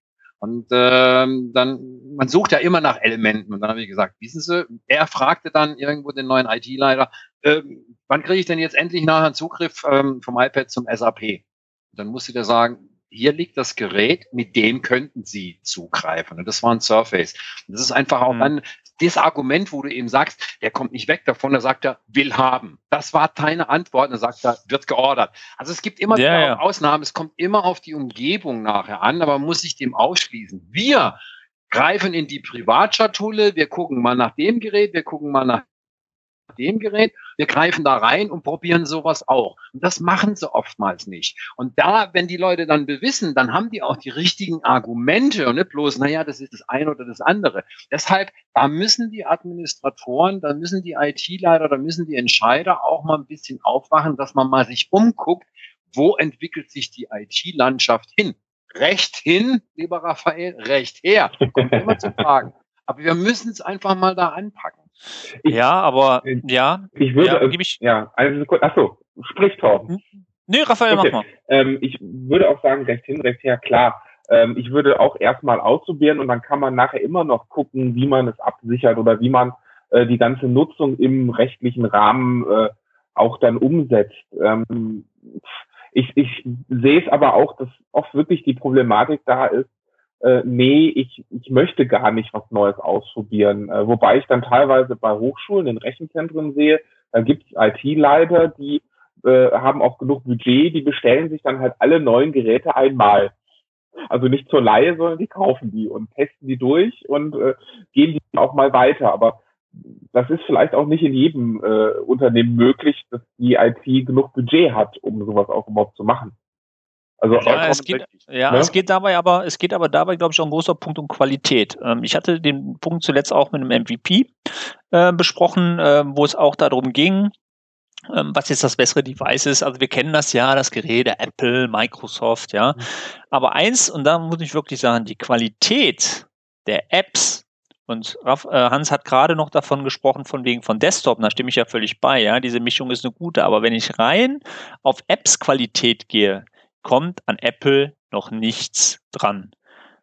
Und ähm, dann, man sucht ja immer nach Elementen. Und dann habe ich gesagt, wissen Sie, er fragte dann irgendwo den neuen IT-Leiter, äh, wann kriege ich denn jetzt endlich nachher einen Zugriff ähm, vom iPad zum SAP? Und dann musste der sagen, hier liegt das Gerät, mit dem könnten Sie zugreifen. Und das war ein Surface. Und das ist einfach auch mhm. dann das Argument, wo du eben sagst, der kommt nicht weg davon, da sagt er, will haben. Das war deine Antwort, dann sagt er, wird geordert. Also es gibt immer ja, ja. Ausnahmen, es kommt immer auf die Umgebung nachher an, aber man muss sich dem ausschließen. Wir greifen in die Privatschatulle, wir gucken mal nach dem Gerät, wir gucken mal nach dem Gerät. Wir greifen da rein und probieren sowas auch. Und das machen sie oftmals nicht. Und da, wenn die Leute dann bewissen, dann haben die auch die richtigen Argumente und nicht bloß, naja, das ist das eine oder das andere. Deshalb, da müssen die Administratoren, da müssen die IT-Leiter, da müssen die Entscheider auch mal ein bisschen aufwachen, dass man mal sich umguckt, wo entwickelt sich die IT-Landschaft hin? Recht hin, lieber Raphael, recht her. Kommt immer zu Fragen. Aber wir müssen es einfach mal da anpacken. Ich, ja, aber äh, ja. Ich würde, ja, äh, ich, ja also achso, sprich Torben. Hm? Nee, Raphael, okay. mach mal. Ähm, ich würde auch sagen, recht hin, recht her, klar. Ähm, ich würde auch erstmal ausprobieren und dann kann man nachher immer noch gucken, wie man es absichert oder wie man äh, die ganze Nutzung im rechtlichen Rahmen äh, auch dann umsetzt. Ähm, ich, ich sehe es aber auch, dass oft wirklich die Problematik da ist, äh, nee, ich, ich möchte gar nicht was Neues ausprobieren. Äh, wobei ich dann teilweise bei Hochschulen in Rechenzentren sehe, da gibt es IT-Leiter, die äh, haben auch genug Budget, die bestellen sich dann halt alle neuen Geräte einmal. Also nicht zur Laie, sondern die kaufen die und testen die durch und äh, gehen die auch mal weiter. Aber das ist vielleicht auch nicht in jedem äh, Unternehmen möglich, dass die IT genug Budget hat, um sowas auch überhaupt zu machen. Also ja, es geht, ja ne? es geht dabei aber, es geht aber dabei, glaube ich, auch ein großer Punkt um Qualität. Ähm, ich hatte den Punkt zuletzt auch mit einem MVP äh, besprochen, äh, wo es auch darum ging, ähm, was jetzt das bessere Device ist. Also wir kennen das ja, das Gerät, Apple, Microsoft, ja. Mhm. Aber eins, und da muss ich wirklich sagen, die Qualität der Apps und Raff, äh, Hans hat gerade noch davon gesprochen, von wegen von Desktop, da stimme ich ja völlig bei, ja, diese Mischung ist eine gute, aber wenn ich rein auf Apps-Qualität gehe, kommt an Apple noch nichts dran.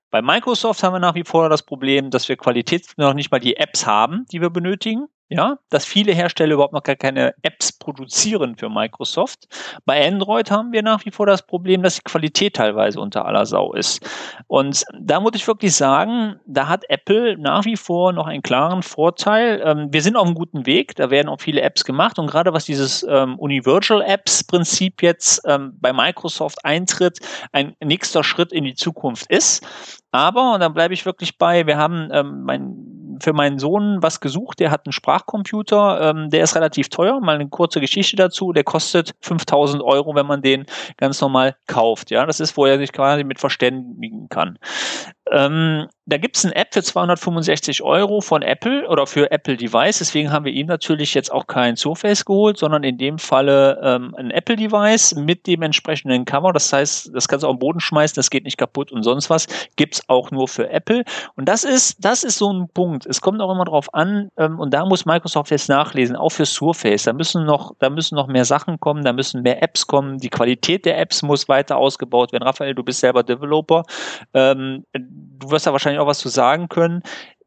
Bei Microsoft haben wir nach wie vor das Problem, dass wir Qualität noch nicht mal die Apps haben, die wir benötigen ja, dass viele Hersteller überhaupt noch gar keine Apps produzieren für Microsoft. Bei Android haben wir nach wie vor das Problem, dass die Qualität teilweise unter aller Sau ist. Und da muss ich wirklich sagen, da hat Apple nach wie vor noch einen klaren Vorteil. Ähm, wir sind auf einem guten Weg, da werden auch viele Apps gemacht und gerade was dieses ähm, Universal Apps Prinzip jetzt ähm, bei Microsoft eintritt, ein nächster Schritt in die Zukunft ist. Aber, und da bleibe ich wirklich bei, wir haben ähm, mein für meinen Sohn was gesucht. Der hat einen Sprachcomputer, ähm, der ist relativ teuer. Mal eine kurze Geschichte dazu. Der kostet 5000 Euro, wenn man den ganz normal kauft. Ja, das ist, wo er sich quasi mit verständigen kann. Ähm, da gibt es eine App für 265 Euro von Apple oder für Apple Device. Deswegen haben wir ihm natürlich jetzt auch kein Surface geholt, sondern in dem Falle ähm, ein Apple Device mit dem entsprechenden Cover. Das heißt, das kannst du auf den Boden schmeißen, das geht nicht kaputt und sonst was. Gibt's auch nur für Apple. Und das ist, das ist so ein Punkt. Es kommt auch immer drauf an, ähm, und da muss Microsoft jetzt nachlesen, auch für Surface. Da müssen noch, da müssen noch mehr Sachen kommen, da müssen mehr Apps kommen. Die Qualität der Apps muss weiter ausgebaut werden. Raphael, du bist selber Developer. Ähm, du wirst da wahrscheinlich auch was zu sagen können.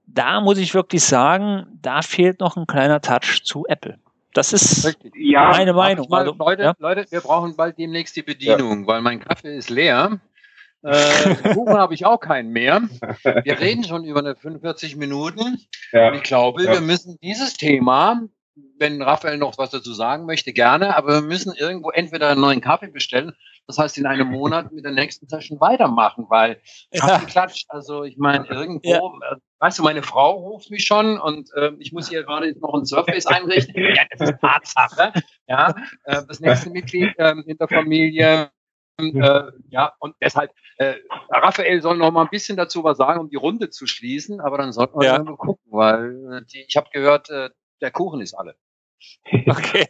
Da muss ich wirklich sagen, da fehlt noch ein kleiner Touch zu Apple. Das ist ja, meine Meinung. Mal, also, Leute, ja? Leute, wir brauchen bald demnächst die Bedienung, ja. weil mein Kaffee ist leer. Äh, Kuchen habe ich auch keinen mehr. Wir reden schon über eine 45 Minuten. Ja. Und ich glaube, wir müssen dieses Thema, wenn Raphael noch was dazu sagen möchte, gerne, aber wir müssen irgendwo entweder einen neuen Kaffee bestellen das heißt, in einem Monat mit der nächsten Session weitermachen, weil Kaffeeklatsch, also ich meine, irgendwo, ja. äh, weißt du, meine Frau ruft mich schon und äh, ich muss hier gerade noch ein Surface einrichten. ja, das ist Tatsache. Ja, äh, das nächste Mitglied äh, in der Familie. Äh, ja, und deshalb, äh, Raphael soll noch mal ein bisschen dazu was sagen, um die Runde zu schließen, aber dann sollten wir ja. mal gucken, weil äh, die, ich habe gehört, äh, der Kuchen ist alle. Okay.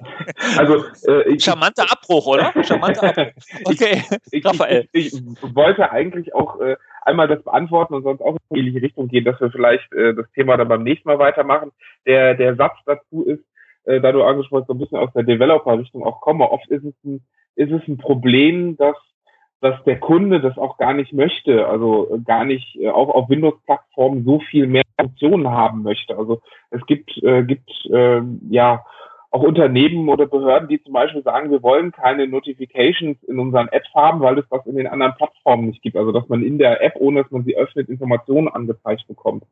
Also, äh, Charmanter Abbruch, oder? Charmanter Abbruch. Okay, ich, Raphael. Ich, ich, ich, wollte eigentlich auch äh, einmal das beantworten und sonst auch in die ähnliche Richtung gehen, dass wir vielleicht äh, das Thema dann beim nächsten Mal weitermachen. Der, der Satz dazu ist, äh, da du angesprochen so ein bisschen aus der Developer-Richtung auch komme, oft ist es ein, ist es ein Problem, dass dass der Kunde das auch gar nicht möchte, also gar nicht äh, auch auf Windows-Plattformen so viel mehr Funktionen haben möchte. Also es gibt, äh, gibt äh, ja auch Unternehmen oder Behörden, die zum Beispiel sagen, wir wollen keine Notifications in unseren Apps haben, weil es was in den anderen Plattformen nicht gibt. Also dass man in der App, ohne dass man sie öffnet, Informationen angezeigt bekommt.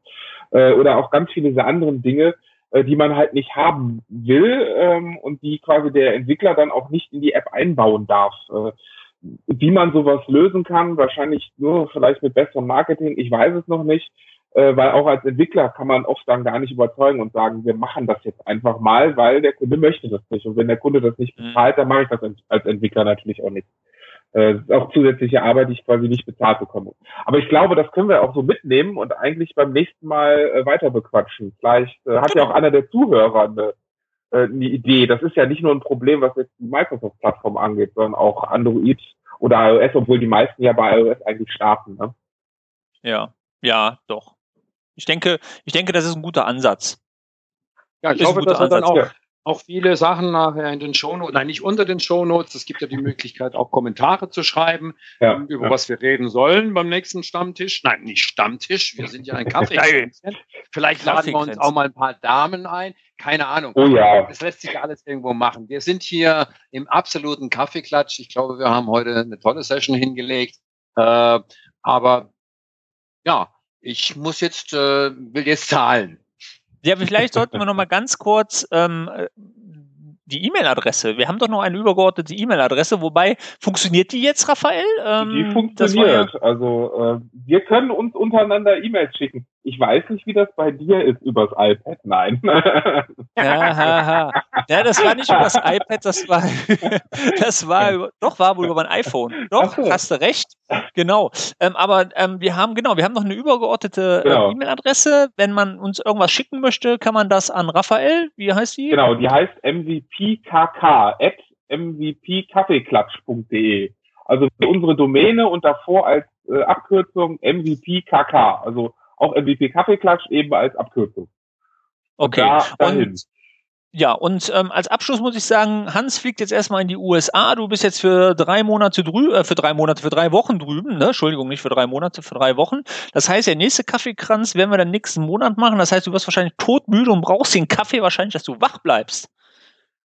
Äh, oder auch ganz viele dieser anderen Dinge, äh, die man halt nicht haben will ähm, und die quasi der Entwickler dann auch nicht in die App einbauen darf. Äh, wie man sowas lösen kann, wahrscheinlich nur vielleicht mit besserem Marketing, ich weiß es noch nicht äh, weil auch als Entwickler kann man oft dann gar nicht überzeugen und sagen, wir machen das jetzt einfach mal, weil der Kunde möchte das nicht. Und wenn der Kunde das nicht mhm. bezahlt, dann mache ich das als Entwickler natürlich auch nicht. Äh, das ist auch zusätzliche Arbeit, die ich quasi nicht bezahlt bekomme. Aber ich glaube, das können wir auch so mitnehmen und eigentlich beim nächsten Mal äh, weiter bequatschen. Vielleicht äh, hat ja auch einer der Zuhörer eine, äh, eine Idee. Das ist ja nicht nur ein Problem, was jetzt die Microsoft-Plattform angeht, sondern auch Android oder iOS, obwohl die meisten ja bei iOS eigentlich starten. Ne? Ja, ja, doch. Ich denke, ich denke, das ist ein guter Ansatz. Ja, ich ist hoffe, dass wir dann auch, ja. auch viele Sachen nachher in den Shownotes, nein, nicht unter den Shownotes. Es gibt ja die Möglichkeit, auch Kommentare zu schreiben, ja, ähm, über ja. was wir reden sollen beim nächsten Stammtisch. Nein, nicht Stammtisch. Wir sind ja ein Kaffee. Vielleicht laden wir uns auch mal ein paar Damen ein. Keine Ahnung. Oh ja. Das lässt sich alles irgendwo machen. Wir sind hier im absoluten Kaffeeklatsch. Ich glaube, wir haben heute eine tolle Session hingelegt. Äh, aber ja, ich muss jetzt, äh, will jetzt zahlen. Ja, vielleicht sollten wir noch mal ganz kurz ähm, die E-Mail-Adresse. Wir haben doch noch eine übergeordnete E-Mail-Adresse, wobei funktioniert die jetzt, Raphael? Ähm, die funktioniert. Ja also äh, wir können uns untereinander E-Mails schicken. Ich weiß nicht, wie das bei dir ist übers iPad. Nein. ja, ha, ha. Ja, das war nicht über das iPad, das war, das war, doch, war wohl über mein iPhone. Doch, so. hast du recht. Genau. Ähm, aber ähm, wir haben, genau, wir haben noch eine übergeordnete äh, genau. E-Mail-Adresse. Wenn man uns irgendwas schicken möchte, kann man das an Raphael, wie heißt die? Genau, die heißt mvpkk at mvpkaffeeklatsch.de. Also unsere Domäne und davor als äh, Abkürzung mvpkk. Also auch MVP Kaffeeklatsch eben als Abkürzung. Okay. Und, und ja, und ähm, als Abschluss muss ich sagen, Hans fliegt jetzt erstmal in die USA. Du bist jetzt für drei Monate drüben, äh, für drei Monate, für drei Wochen drüben, ne? Entschuldigung, nicht für drei Monate, für drei Wochen. Das heißt, der nächste Kaffeekranz werden wir dann nächsten Monat machen. Das heißt, du wirst wahrscheinlich todmüde und brauchst den Kaffee wahrscheinlich, dass du wach bleibst.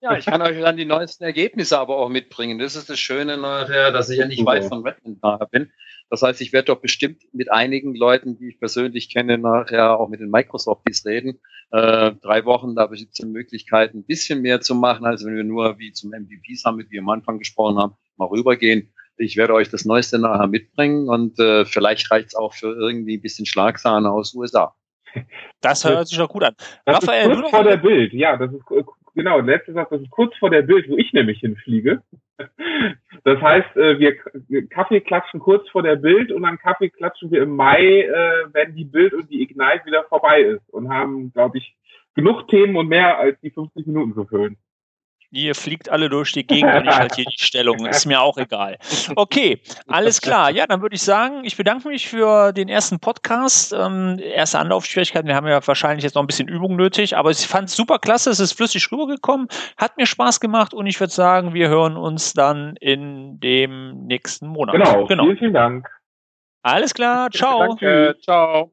Ja, ich kann euch dann die neuesten Ergebnisse aber auch mitbringen. Das ist das Schöne nachher, dass ich ja nicht weit von Redmond nachher bin. Das heißt, ich werde doch bestimmt mit einigen Leuten, die ich persönlich kenne, nachher auch mit den Microsofties reden. Äh, drei Wochen, da jetzt die Möglichkeit, ein bisschen mehr zu machen, als wenn wir nur wie zum MVP Summit, wie am Anfang gesprochen haben, mal rübergehen. Ich werde euch das Neueste nachher mitbringen und äh, vielleicht reicht es auch für irgendwie ein bisschen Schlagsahne aus USA. Das hört sich doch gut an. Das Raphael, ist kurz vor der Bild, ja, das ist genau, letztes Satz, das ist kurz vor der Bild, wo ich nämlich hinfliege. Das heißt, äh, wir Kaffee klatschen kurz vor der Bild und dann Kaffee klatschen wir im Mai, äh, wenn die Bild und die Ignite wieder vorbei ist und haben, glaube ich, genug Themen und mehr als die 50 Minuten zu füllen. Ihr fliegt alle durch die Gegend und ich halte hier die Stellung. Ist mir auch egal. Okay, alles klar. Ja, dann würde ich sagen, ich bedanke mich für den ersten Podcast. Ähm, erste Anlaufschwierigkeiten. Wir haben ja wahrscheinlich jetzt noch ein bisschen Übung nötig, aber ich fand es super klasse. Es ist flüssig rübergekommen. Hat mir Spaß gemacht und ich würde sagen, wir hören uns dann in dem nächsten Monat. Genau. genau. Vielen, vielen Dank. Alles klar. Ciao. Danke. Ciao.